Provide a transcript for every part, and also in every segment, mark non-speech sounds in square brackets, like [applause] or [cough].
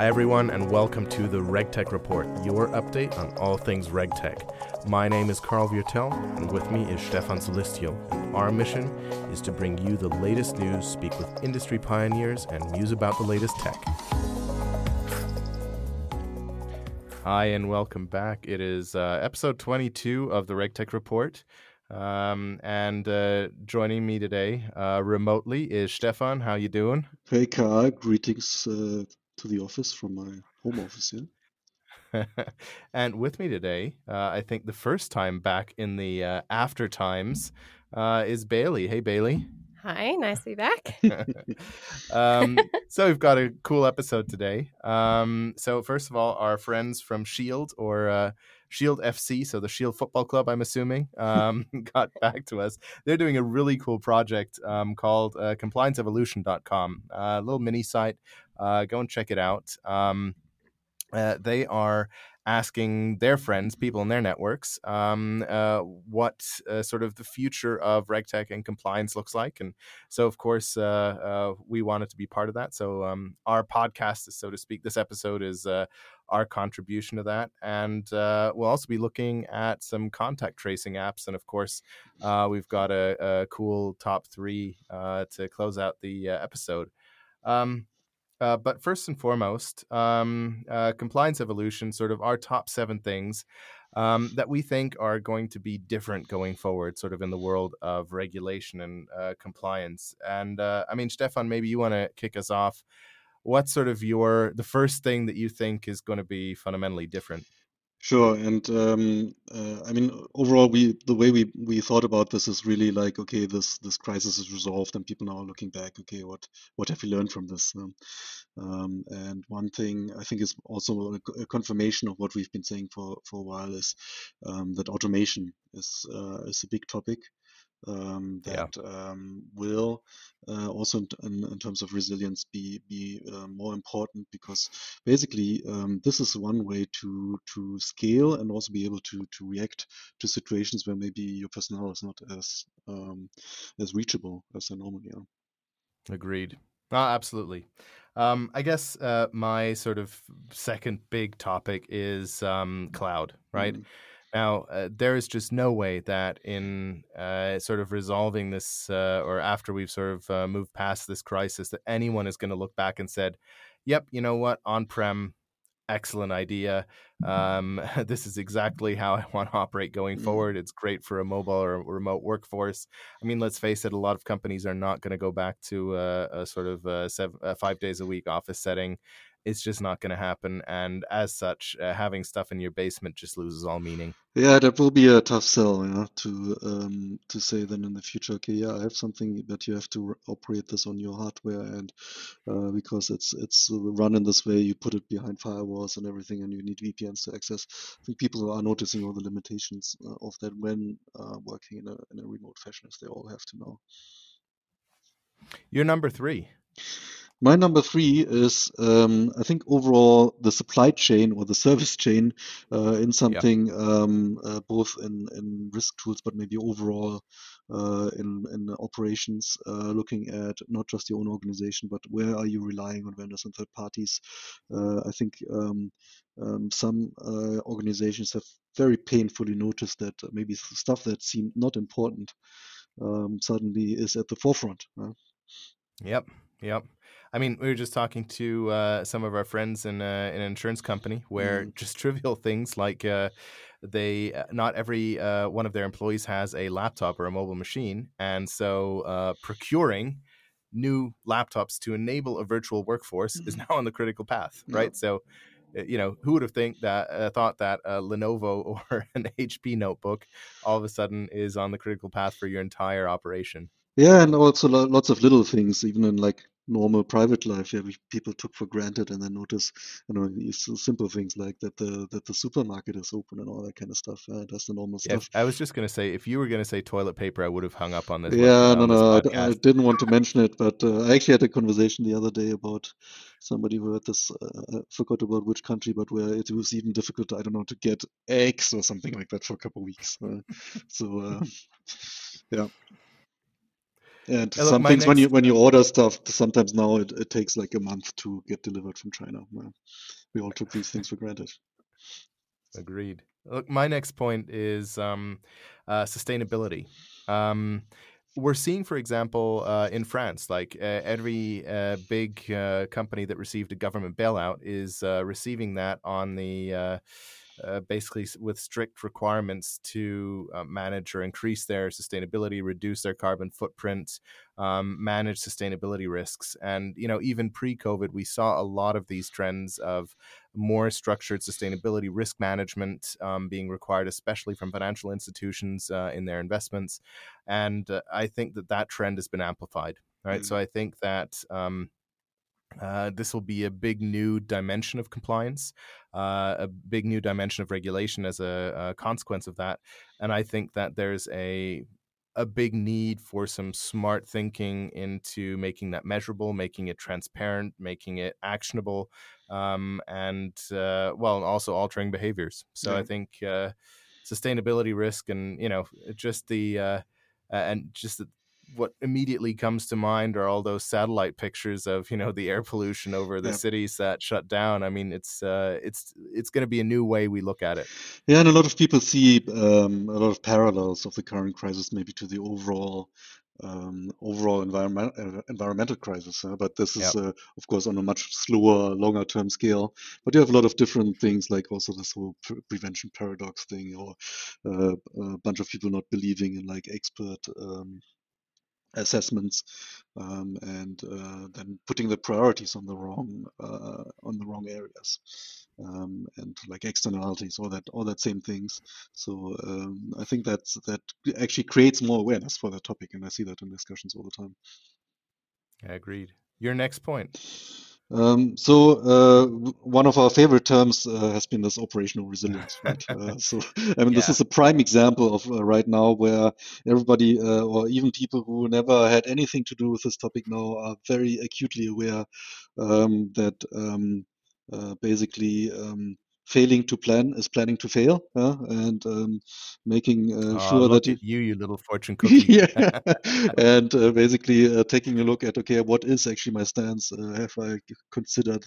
Hi, everyone, and welcome to the RegTech Report, your update on all things RegTech. My name is Karl Viertel, and with me is Stefan Sulistyo. And our mission is to bring you the latest news, speak with industry pioneers, and muse about the latest tech. Hi, and welcome back. It is uh, episode 22 of the RegTech Report. Um, and uh, joining me today uh, remotely is Stefan. How you doing? Hey, Carl. Greetings uh, to the office from my home office here. [laughs] and with me today, uh, I think the first time back in the uh, after times uh, is Bailey. Hey, Bailey. Hi, nice to be back. [laughs] um, so we've got a cool episode today. Um, so first of all, our friends from Shield or uh, Shield FC, so the Shield Football Club, I'm assuming, um, [laughs] got back to us. They're doing a really cool project um, called uh, ComplianceEvolution.com, uh, a little mini site. Uh, go and check it out. Um, uh, they are asking their friends, people in their networks, um, uh, what uh, sort of the future of RegTech and compliance looks like. And so, of course, uh, uh we wanted to be part of that. So, um, our podcast, so to speak, this episode is uh, our contribution to that. And uh, we'll also be looking at some contact tracing apps. And of course, we've got a, a, cool top three to close out the episode. Um, uh, but first and foremost, um, uh, compliance evolution, sort of our top seven things um, that we think are going to be different going forward, sort of in the world of regulation and uh, compliance. And uh, I mean, Stefan, maybe you want to kick us off. What's sort of your the first thing that you think is going to be fundamentally different? Sure. And um, uh, I mean, overall, we the way we we thought about this is really like, okay, this this crisis is resolved, and people now are looking back. Okay, what what have we learned from this? Um, and one thing I think is also a, a, confirmation of what we've been saying for for a while is um, that automation is uh, is a big topic um, that yeah. um, will uh, also in, in, terms of resilience be be uh, more important because basically um, this is one way to to scale and also be able to to react to situations where maybe your personnel is not as um, as reachable as they normally are. Agreed. Oh, absolutely. Um, I guess uh, my sort of second big topic is um, cloud, right? Mm-hmm now, uh, there is just no way that in uh, sort of resolving this, uh, or after we've sort of uh, moved past this crisis, that anyone is going to look back and said, "Yep, you know what? On-prem, excellent idea. Um, [laughs] this is exactly how I want to operate going mm. forward. It's great for a mobile or a remote workforce. I mean, let's face it, a lot of companies are not going to go back to a, a sort of a seven, a five days a week office setting it's just not going to happen. And as such, uh, having stuff in your basement just loses all meaning. Yeah, that will be a tough sell, yeah, to um, to say then in the future, okay, yeah, I have something that you have to operate this on your hardware, and uh, because it's it's run in this way, you put it behind firewalls and everything, and you need VPNs to access. I think people are noticing all the limitations uh, of that when uh, working in a in a remote fashion, as they all have to know. You're number three. My number three is, um, I think, overall the supply chain or the service chain uh, in something, yeah. um, uh, both in, in risk tools, but maybe overall uh, in, in operations, uh, looking at not just your own organization, but where are you relying on vendors and third parties. Uh, I think um, um some uh, organizations have very painfully noticed that maybe stuff that seemed not important um, suddenly is at the forefront. Yep, yep. I mean, we were just talking to uh, some of our friends in, uh, in an insurance company where mm. just trivial things like uh, they uh, not every uh, one of their employees has a laptop or a mobile machine, and so uh, procuring new laptops to enable a virtual workforce mm. is mm-hmm. now on the critical path, right? So you know, who would have think that uh, thought that a Lenovo [laughs] or an HP notebook all of a sudden is on the critical path for your entire operation? Yeah, and also lots of little things, even in like normal private life yeah people took for granted and then notice you know these simple things like that the that the supermarket is open and all that kind of stuff uh, that's the normal yeah, stuff. I was just going to say if you were going to say toilet paper i would have hung up on this yeah no no I, I, didn't want to mention it but uh, i actually had a conversation the other day about somebody who had this uh, i forgot about which country but where it was even difficult i don't know to get eggs or something like that for a couple of weeks uh, so uh, [laughs] yeah And Yeah, some things when you when you order stuff, sometimes now it, it takes like a month to get delivered from China. We all took these things for granted. agreed. Look, my next point is um, uh, sustainability. Um, we're seeing, for example, uh, in France, like uh, every uh, big uh, company that received a government bailout is uh, receiving that on the uh, basically with strict requirements to uh, manage or increase their sustainability, reduce their carbon footprint, um, manage sustainability risks. And you know, even pre-COVID, we saw a lot of these trends of more structured sustainability risk management um, being required, especially from financial institutions uh, in their investments. And uh, I think that that trend has been amplified. Right. Mm. So I think that. Um, uh, this will be a big new dimension of compliance, uh, a big new dimension of regulation as a, a consequence of that. And I think that there's a a big need for some smart thinking into making that measurable, making it transparent, making it actionable, um, and uh, well, also altering behaviors. So. I think uh, sustainability risk and you know just the uh, and just the, what immediately comes to mind are all those satellite pictures of you know the air pollution over the Yeah. cities that shut down. I mean, it's uh, it's it's going to be a new way we look at it. Yeah, and a lot of people see um, a lot of parallels of the current crisis, maybe to the overall um, overall environment, uh, environmental crisis. uh, but this is, uh, of course, on a much slower, longer term scale. But you have a lot of different things, like also this whole pre- prevention paradox thing, or uh, a bunch of people not believing in like expert um, assessments um, and uh, then putting the priorities on the wrong uh, on the wrong areas um, and like externalities all that all that same things so um, I think that's that actually creates more awareness for the topic and I see that in discussions all the time I agreed. Your next point. Um, so uh, one of our favorite terms uh, has been this operational resilience, right? [laughs] Uh, so I mean, this is a prime example of uh, right now where everybody, uh, or even people who never had anything to do with this topic now, are very acutely aware um, that um, uh, basically um, failing to plan is planning to fail, uh, and um, making uh, uh, sure that at you, you little fortune [laughs] cookie. yeah, [laughs] and uh, basically uh, taking a look at okay, what is actually my stance? Uh, have I considered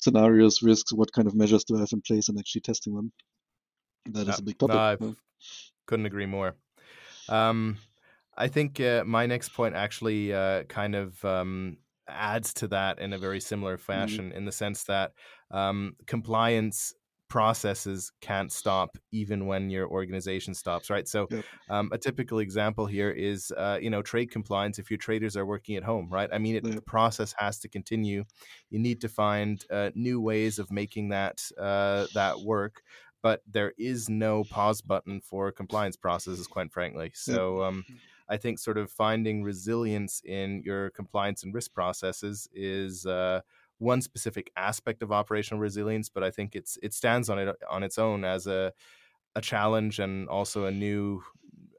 scenarios, risks? What kind of measures do I have in place, and actually testing them? That is a big no, topic. I yeah. couldn't agree more. Um, I think uh, my next point actually uh, kind of um, adds to that in a very similar Mhm. fashion, in the sense that um, compliance processes can't stop even when your organization stops, right? So, Yep. um, a typical example here is, uh, you know, trade compliance. If your traders are working at home, right? I mean, it, Yep. the process has to continue. You need to find uh, new ways of making that uh, that work but there is no pause button for compliance processes, quite frankly. Yep. So um, I think sort of finding resilience in your compliance and risk processes is uh, one specific aspect of operational resilience, but I think it's it stands on it on its own as a a challenge and also a new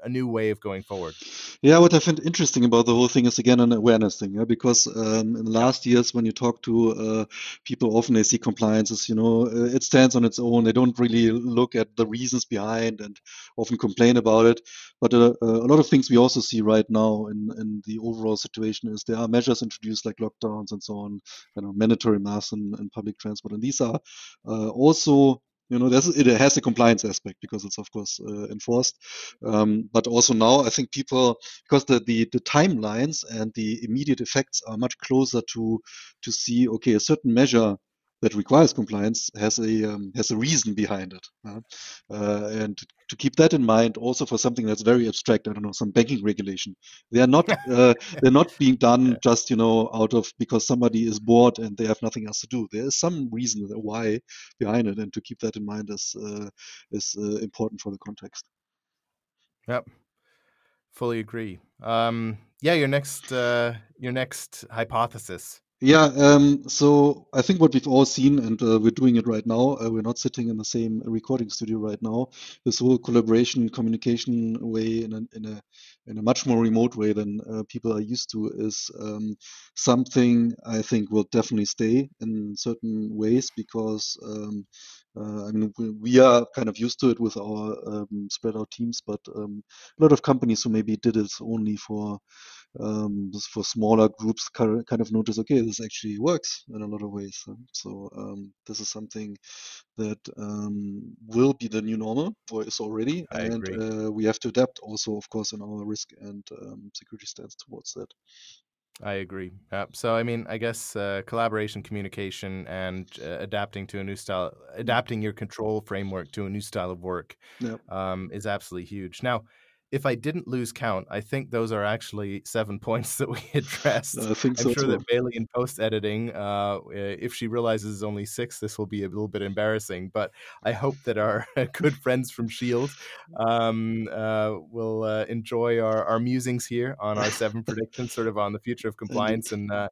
a new way of going forward. Yeah, what I find interesting about the whole thing is again an awareness thing, yeah? because um, in the last years, when you talk to uh, people, often they see compliance as, you know, uh, it stands on its own. They don't really look at the reasons behind and often complain about it. But uh, uh, a lot of things we also see right now in, in the overall situation is there are measures introduced like lockdowns and so on, you know, mandatory masks and, and public transport. And these are uh, also you know, it has a compliance aspect because it's of course uh, enforced, um, but also now I think people because the, the the timelines and the immediate effects are much closer to to see okay a certain measure that requires compliance has a um, has a reason behind it, uh, uh, and to keep that in mind also for something that's very abstract I don't know some banking regulation. They are not [laughs] uh, they're not being done just you know out of because somebody is bored and they have nothing else to do. There is some reason why behind it and to keep that in mind is uh, is uh, important for the context. Yep, fully agree. Um, yeah, your next uh, your next hypothesis. Yeah, um, so I think what we've all seen, and uh, we're doing it right now, uh, we're not sitting in the same recording studio right now. This whole collaboration, communication way in a, in a, in a much more remote way than uh, people are used to is um, something I think will definitely stay in certain ways because um, uh, I mean, we, we are kind of used to it with our um, spread out teams, but um, a lot of companies who maybe did it only for um, for smaller groups kind of notice, okay, this actually works in a lot of ways. So um, this is something that um, will be the new normal, or is already, I and uh, we have to adapt also, of course, in our risk and um, security stance towards that. I agree. Uh, so, I mean, I guess uh, collaboration, communication, and uh, adapting to a new style, adapting your control framework to a new style of work Yeah. um, is absolutely huge. Now, if I didn't lose count, I think those are actually seven [laughs] points that we addressed. I think I'm so sure too. that Bailey in post editing, uh, if she realizes it's only six, this will be a little bit embarrassing. But I hope that our [laughs] good friends from Shield um, uh, will uh, enjoy our, our musings here on our seven [laughs] predictions, sort of on the future of compliance. And uh,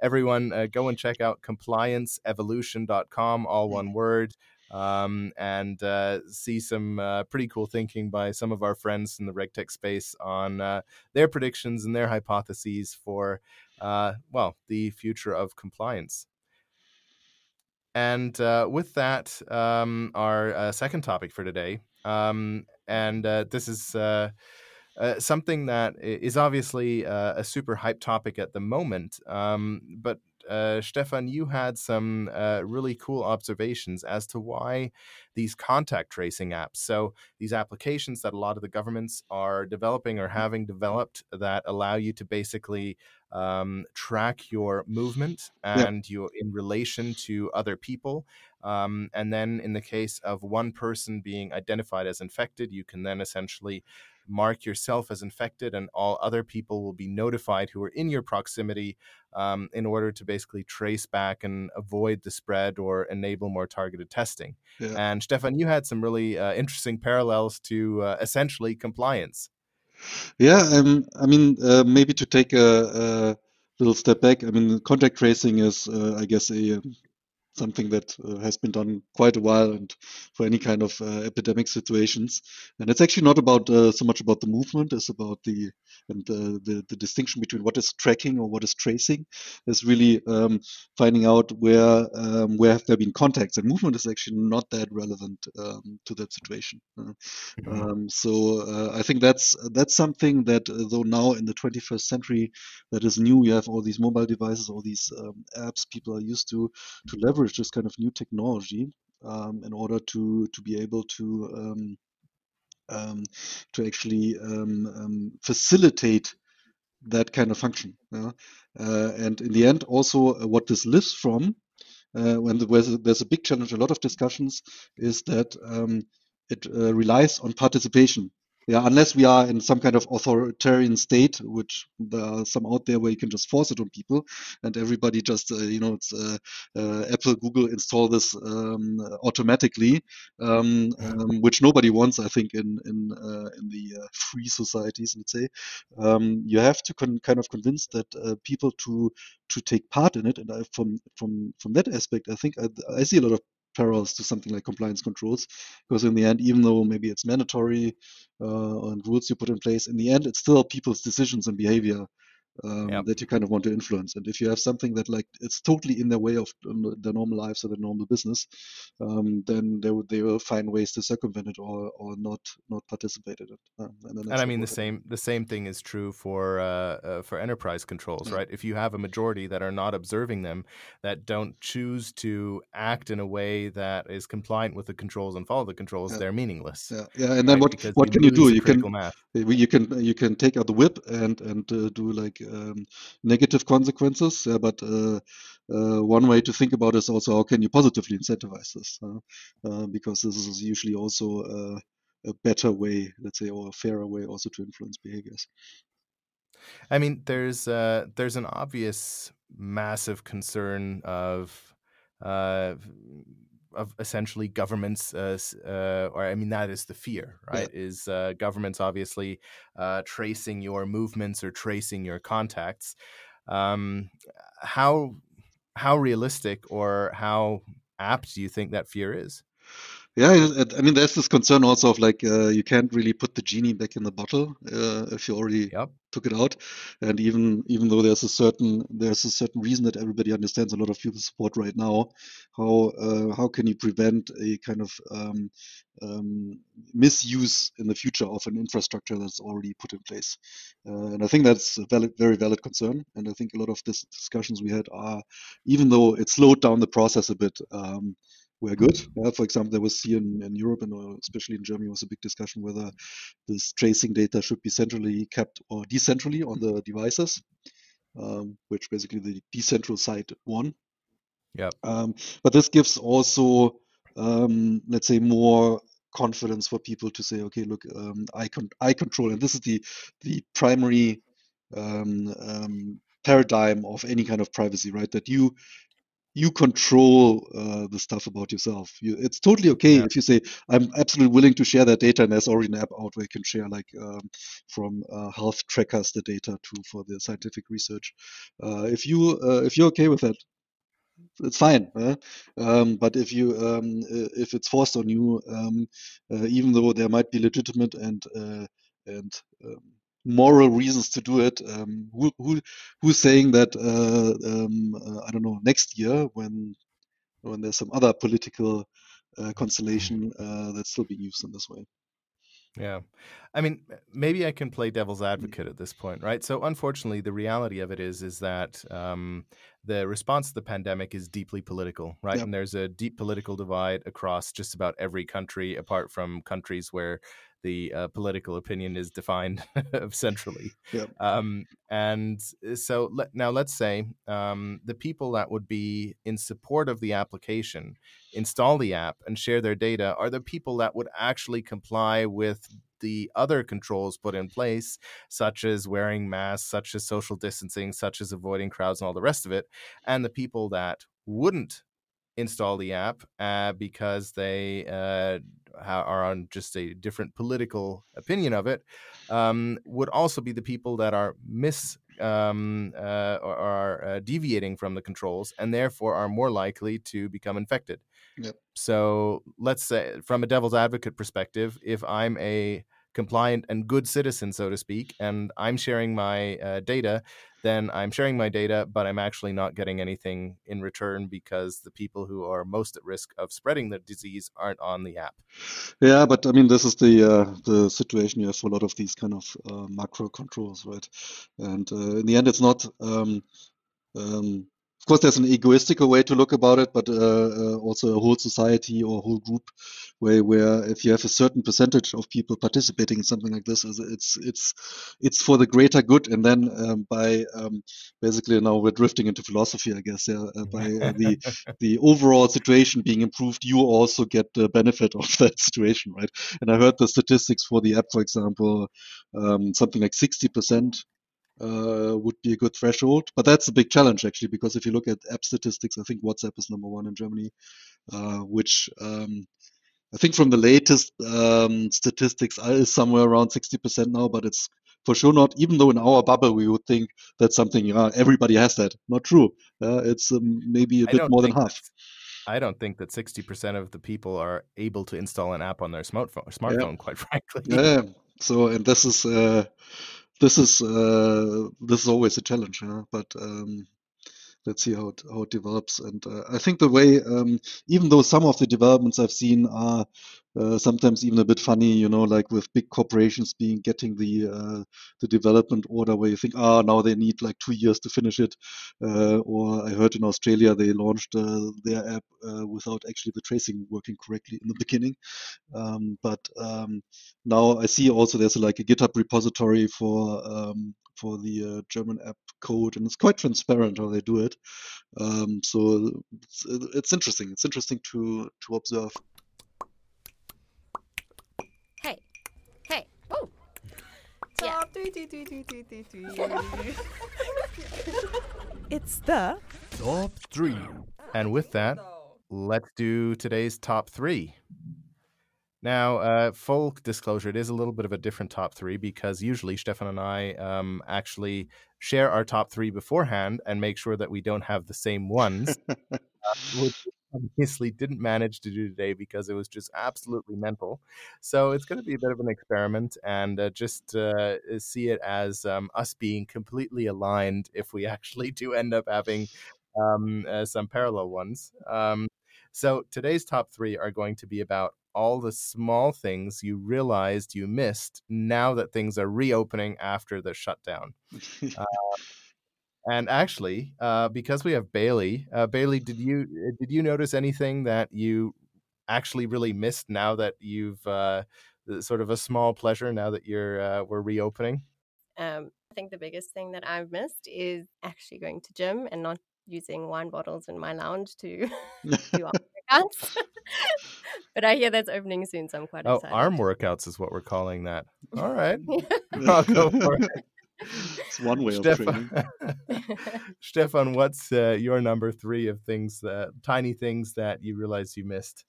everyone, uh, go and check out complianceevolution.com, all one word um, and uh, see some uh, pretty cool thinking by some of our friends in the RegTech space on uh, their predictions and their hypotheses for, uh, well, the future of compliance. And uh, with that, um, our uh, second topic for today, um, and uh, this is. Uh, something that is obviously a super hype topic at the moment, um, but uh, Stefan, you had some uh, really cool observations as to why these contact tracing apps, so these applications that a lot of the governments are developing or having developed that allow you to basically um, track your movement and yeah. you in relation to other people. Um, and then, in the case of one person being identified as infected, you can then essentially mark yourself as infected, and all other people will be notified who are in your proximity um, in order to basically trace back and avoid the spread or enable more targeted testing. Yeah. And Stefan, you had some really uh, interesting parallels to uh, essentially compliance. Yeah, um, I mean, uh, maybe to take a, a, little step back. I mean, contact tracing is, uh, I guess, a um, something that uh, has been done quite a while and for any kind of uh, epidemic situations and it's actually not about uh, so much about the movement it's about the and the, the distinction between what is tracking or what is tracing is really um, finding out where um, where have there been contacts and movement is actually not that relevant um, to that situation mm-hmm. so uh, i think that's that's something that uh, though now in the 21st century that is new you have all these mobile devices all these um, apps people are used to to leverage this kind of new technology um, in order to to be able to um, um, to actually um, um, facilitate that kind of function. Yeah? Uh, and in the end, also uh, what this lives from, uh, when there's a, there's a, big challenge, a lot of discussions, is that it uh, relies on participation yeah, unless we are in some kind of authoritarian state, which there are some out there where you can just force it on people, and everybody just, uh, you know, it's uh, uh, Apple, Google install this um, automatically, um, um, which nobody wants, I think, in in uh, in the uh, free societies, let's say. Um, you have to kind of convince that uh, people to to take part in it, and I, from from from that aspect, I think I, I see a lot of parallels to something like compliance controls because in the end even though maybe it's mandatory uh, and rules you put in place in the end it's still people's decisions and behavior um, yep. that you kind of want to influence. And if you have something that like it's totally in their way of their normal lives or their normal business, um, then they would they will find ways to circumvent it or or not not participate in it. Um, and, and I mean the same the same thing is true for uh, uh, for enterprise controls, yeah. right? If you have a majority that are not observing them, that don't choose to act in a way that is compliant with the controls and follow the controls, yeah. they're meaningless. Yeah, yeah. And then right? what because what can you do? You can math. you can you can take out the whip and and uh, do like um, negative consequences. Yeah, but uh, uh, one way to think about is also how can you positively incentivize this? Uh, because this is usually also a better way, let's say, or a fairer way also to influence behaviors. I mean, there's uh, there's an obvious massive concern of uh, of essentially governments, uh, uh, or I mean, that is the fear, right? Yeah. Is uh, governments obviously uh, tracing your movements or tracing your contacts? Um, how how realistic or how apt do you think that fear is? Yeah, I mean, there's this concern also of like uh, you can't really put the genie back in the bottle uh, if you already Yep. took it out, and even even though there's a certain there's a certain reason that everybody understands, a lot of people support right now. How uh, how can you prevent a kind of um, um, misuse in the future of an infrastructure that's already put in place? Uh, and I think that's a valid, very valid concern. And I think a lot of these discussions we had are, even though it slowed down the process a bit. Um, were good. Yeah, for example, there was here in, in Europe and uh, especially in Germany was a big discussion whether this tracing data should be centrally kept or decentrally on the devices, um, which basically the decentral side won. Yep. Um, but this gives also, um, let's say, more confidence for people to say, okay, look, um, I con- I control, and this is the the primary um, um, paradigm of any kind of privacy, right? That you you control uh, the stuff about yourself. You, it's totally okay Yeah. if you say, "I'm absolutely willing to share that data," and there's already an app out where you can share, like um, from uh, health trackers, the data to for the scientific research. Uh, if you uh, if you're okay with that, it's fine. Um, but if you um, if it's forced on you, um, uh, even though there might be legitimate and uh, and um, moral reasons to do it, um, who, who who's saying that uh, um, uh, I don't know next year when when there's some other political uh, constellation uh, that's still being used in this way. Yeah. I mean, maybe I can play devil's advocate at this point, right? So, unfortunately, the reality of it is, is that um, the response to the pandemic is deeply political, right? Yep. And there's a deep political divide across just about every country, apart from countries where the uh, political opinion is defined [laughs] centrally. Yep. Um, and so let, now let's say um, the people that would be in support of the application install the app and share their data are the people that would actually comply with the other controls put in place, such as wearing masks, such as social distancing, such as avoiding crowds, and all the rest of it. And the people that wouldn't install the app uh, because they uh, are on just a different political opinion of it um, would also be the people that are mis um, uh, or are uh, deviating from the controls and therefore are more likely to become infected. Yep. So let's say, from a devil's advocate perspective, if I'm a compliant and good citizen, so to speak, and I'm sharing my uh, data, then I'm sharing my data, but I'm actually not getting anything in return because the people who are most at risk of spreading the disease aren't on the app. Yeah, but I mean, this is the uh, the situation you have for a lot of these kind of uh, macro controls, right? And uh, in the end, it's not. Um, um, of course, there's an egoistical way to look about it, but uh, uh, also a whole society or a whole group where, where if you have a certain percentage of people participating in something like this, it's it's it's for the greater good. And then um, by um, basically now we're drifting into philosophy, I guess. Yeah, uh, by the [laughs] the overall situation being improved, you also get the benefit of [laughs] that situation, right? And I heard the statistics for the app, for example, um, something like sixty percent uh, would be a good threshold. But that's a big challenge actually, because if you look at app statistics, I think WhatsApp is number one in Germany, uh, which um, I think from the latest um, statistics is somewhere around 60% now, but it's for sure not, even though in our bubble we would think that's something, yeah, everybody has that. Not true. Uh, it's um, maybe a I bit more than half. I don't think that 60% of the people are able to install an app on their smartphone, smartphone quite [laughs] frankly. Yeah. So, and this is, uh, this is, uh, this is always a challenge, but um, let's see how it, how it develops. And uh, I think the way, um, even though some of the developments I've seen are uh, sometimes even a bit funny, you know, like with big corporations being getting the uh, the development order where you think, ah, now they need like two years to finish it. Uh, or I heard in Australia they launched uh, their app uh, without actually the tracing working correctly in the beginning. Um, but um, now I see also there's like a GitHub repository for um, for the uh, German app code, and it's quite transparent how they do it. Um, so it's, it's interesting. It's interesting to to observe. Hey, hey, oh, Yeah. Top three, three, three, three, three, three, three. it's the Top 3. And with that, let's do today's top three. Now, uh, full disclosure, it is a little bit of a different top three because usually Stefan and I um, actually share our top three beforehand and make sure that we don't have the same ones. uh, [laughs] which obviously didn't manage to do today because it was just absolutely mental. So it's going to be a bit of an experiment and uh, just uh, see it as um, us being completely aligned if we [laughs] actually do end up having um, uh, some parallel ones. Um, so today's top three are going to be about all the small things you realized you missed now that things are reopening after the shutdown. [laughs] Uh, and actually, uh, because we have Bailey, uh, Bailey, did you uh, did you notice anything that you actually really missed now that you've uh, sort of a small pleasure now that you're uh, we're reopening? Um, I think the biggest thing that I've missed is actually going to gym and not using wine bottles in my lounge to [laughs] [laughs] do arm workouts. [laughs] but I hear that's opening soon, so I'm quite oh, excited. arm workouts is what we're calling that. All right, I'll go for it. It's one way of Stefan, training. Stefan, what's uh, your number three of things that tiny things that you realized you missed?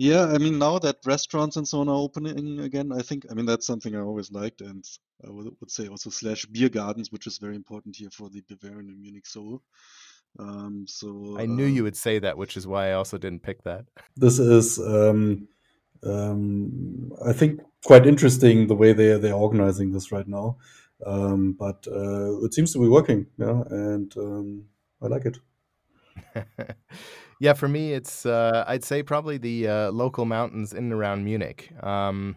Yeah, I mean, now that restaurants and so on are opening again, I think, I mean, that's something I always liked. And I would, would say also slash beer gardens, which is very important here for the Bavarian and Munich Soul. Um, so I knew uh, you would say that, which is why I also didn't pick that. This is, um, um, I think, quite interesting the way they they're organizing this right now. Um, but uh, it seems to be working, yeah, and um, I like it. [laughs] yeah, for me, it's uh, I'd say probably the uh, local mountains in and around Munich. Um,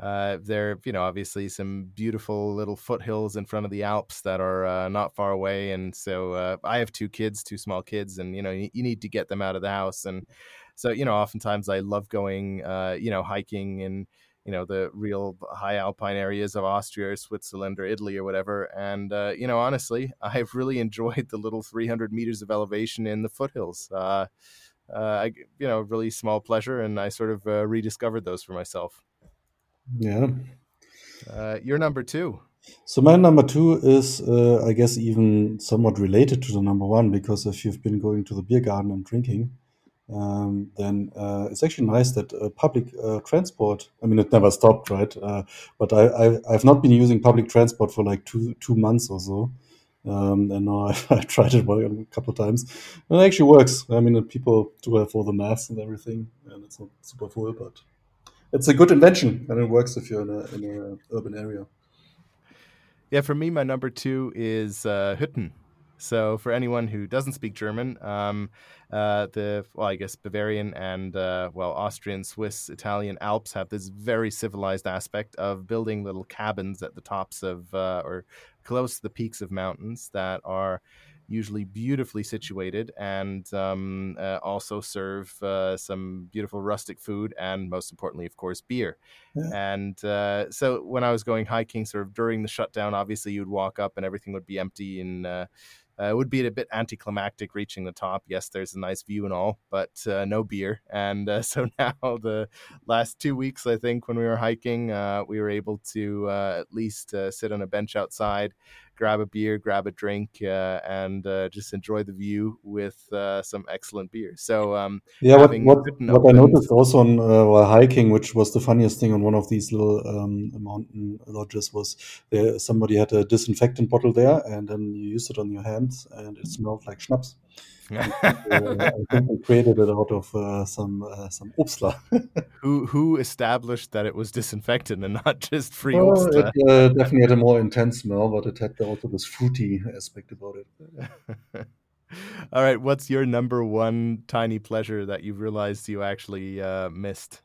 uh, there, you know, obviously some beautiful little foothills in front of the Alps that are uh, not far away, and so uh, I have two kids, two small kids, and you know, you, you, need to get them out of the house, and so you know, oftentimes I love going, uh, you know, hiking and you know the real high alpine areas of Austria or Switzerland or Italy or whatever. And uh, you know, honestly, [laughs] I've really enjoyed the little 300 meters of elevation in the foothills. Uh, uh, I, you know, really small pleasure, and I sort of uh, rediscovered those for myself. Yeah. Uh, your number two. So my number two is, uh, I guess, even somewhat related to the number one because if you've been going to the beer garden and drinking, um, then uh, it's actually nice that uh, public uh, transport. I mean, it never stopped, right? Uh, but I, I have not been using public transport for like two two months or so, um, and now [laughs] I, I tried it a couple of times, and it actually works. I mean, people do have all the masks and everything, and it's not super full, but it's a good invention, and it works if you're in a in an urban area. Yeah, for me, my number two is uh, Hütten. So for anyone who doesn't speak German, um, uh, the well, I guess Bavarian and uh, well, Austrian, Swiss, Italian Alps have this very civilized aspect of building little cabins at the tops of uh, or close to the peaks of mountains that are usually beautifully situated and um, uh, also serve uh, some beautiful rustic food and most importantly of course beer yeah. and uh, so when i was going hiking sort of during the shutdown obviously you'd walk up and everything would be empty and it would be a bit anticlimactic reaching the top. Yes, there's a nice view and all, but uh, no beer. And uh, [laughs] so now, the last two weeks, I think, when we were hiking, uh, we were able to uh, at least uh, sit on a bench outside, grab a beer, grab a drink, uh, and uh, just enjoy the view with uh, some excellent beer. So um, yeah, what what, what I noticed also on uh, while hiking, which was the funniest thing on one of these little um, mountain lodges, was there somebody had a disinfectant bottle there, and then you used it on your hands, and it smelled like schnapps I think we created it out of uh, some uh, some Obstler. [laughs] who who established that it was disinfectant and not just free well? It uh, definitely had a more intense smell, but it had also this fruity aspect about it. [laughs] All right, what's your number one tiny pleasure that you've realized you actually uh, missed?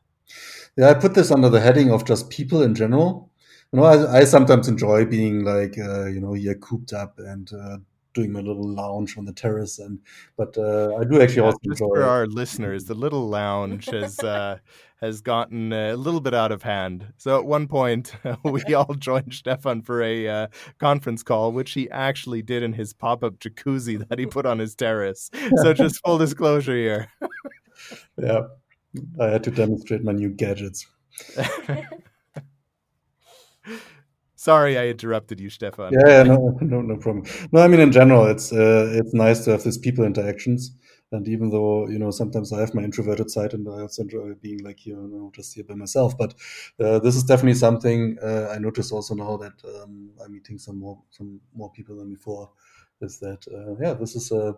Yeah, I put this under the heading of just people in general. You know, I, I sometimes enjoy being like, uh, you know, here cooped up and uh, doing my little lounge on the terrace and but uh, I do actually yeah, also just enjoy for our listeners the little lounge has uh, has gotten a little bit out of hand. So at one point [laughs] we all joined Stefan for a uh, conference call which he actually did in his pop-up jacuzzi [laughs] that he put on his terrace. So just full disclosure here. Yeah I had to demonstrate my new gadgets [laughs] Sorry, I interrupted you, Stefan. Yeah, no, [laughs] no, no problem. No, I mean in general, it's uh, it's nice to have these people interactions. And even though you know sometimes I have my introverted side and I also enjoy being like you know just here by myself, but uh, this is definitely something uh, I notice also now that um, I'm meeting some more some more people than before. Is that uh, yeah, this is a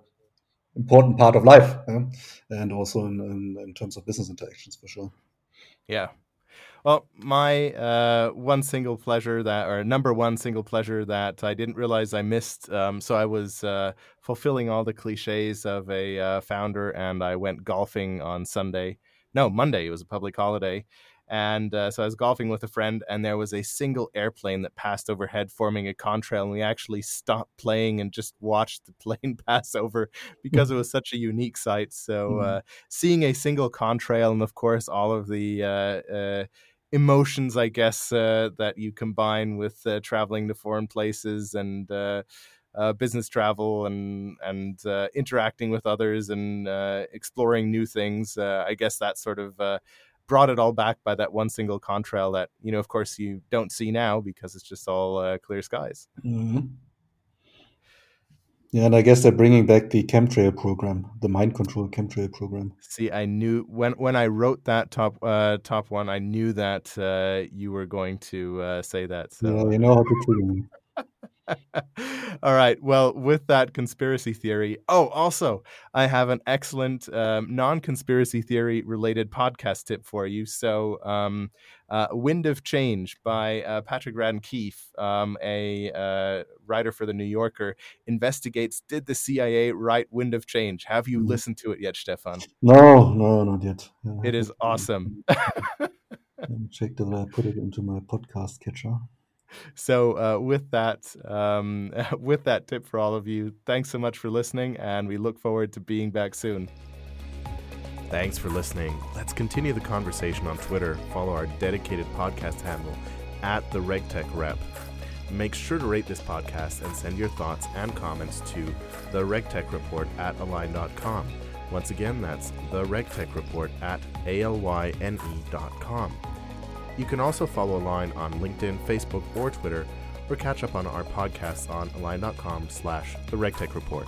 important part of life, yeah? and also in, in, in terms of business interactions for sure. Yeah. Well, my uh, one single pleasure that, or number one single pleasure that I didn't realize I missed. Um, so I was uh, fulfilling all the cliches of a uh, founder, and I went golfing on Sunday. No, Monday. It was a public holiday, and uh, so I was golfing with a friend, and there was a single airplane that passed overhead, forming a contrail. And we actually stopped playing and just watched the [laughs] plane pass over because it was such a unique sight. So Mm. uh, seeing a single contrail, and of course all of the uh, uh, emotions, I guess, uh, that you combine with uh, traveling to foreign places and. Uh, uh, business travel and and uh, interacting with others and uh, exploring new things. I guess that sort of brought it all back by that one single contrail that you know, of course, you don't see now because it's just all clear skies. Mhm. Yeah, and I guess they're bringing back the chemtrail program, the mind control chemtrail program. See, I knew when when I wrote that top uh, top one, I knew that uh, you were going to uh, say that. So Yeah, you know how to trigger me. [laughs] All right. Well, with that conspiracy theory. Oh, also, I have an excellent um, non conspiracy theory related podcast tip for you. So, um, uh, Wind of Change by uh, Patrick Radden Keefe, um, a uh, writer for The New Yorker, investigates Did the CIA write Wind of Change? Have you Mhm. listened to it yet, Stefan? No, no, not yet. Yeah, It is awesome. [laughs] Let me check that I put it into my podcast catcher. So, uh, with that, um, [laughs] with that tip for all of you, thanks so much for listening, and we look forward to being back soon. Thanks for listening. Let's continue the conversation on Twitter. Follow our dedicated podcast handle at the RegTech Rep. Make sure to rate this podcast and send your thoughts and comments to the RegTech Report at alyne.com. Once again, that's the RegTech Report at alyne.com. You can also follow Alyne on LinkedIn, Facebook, or Twitter, or catch up on our podcasts on alyne.com slash the RegTech Report.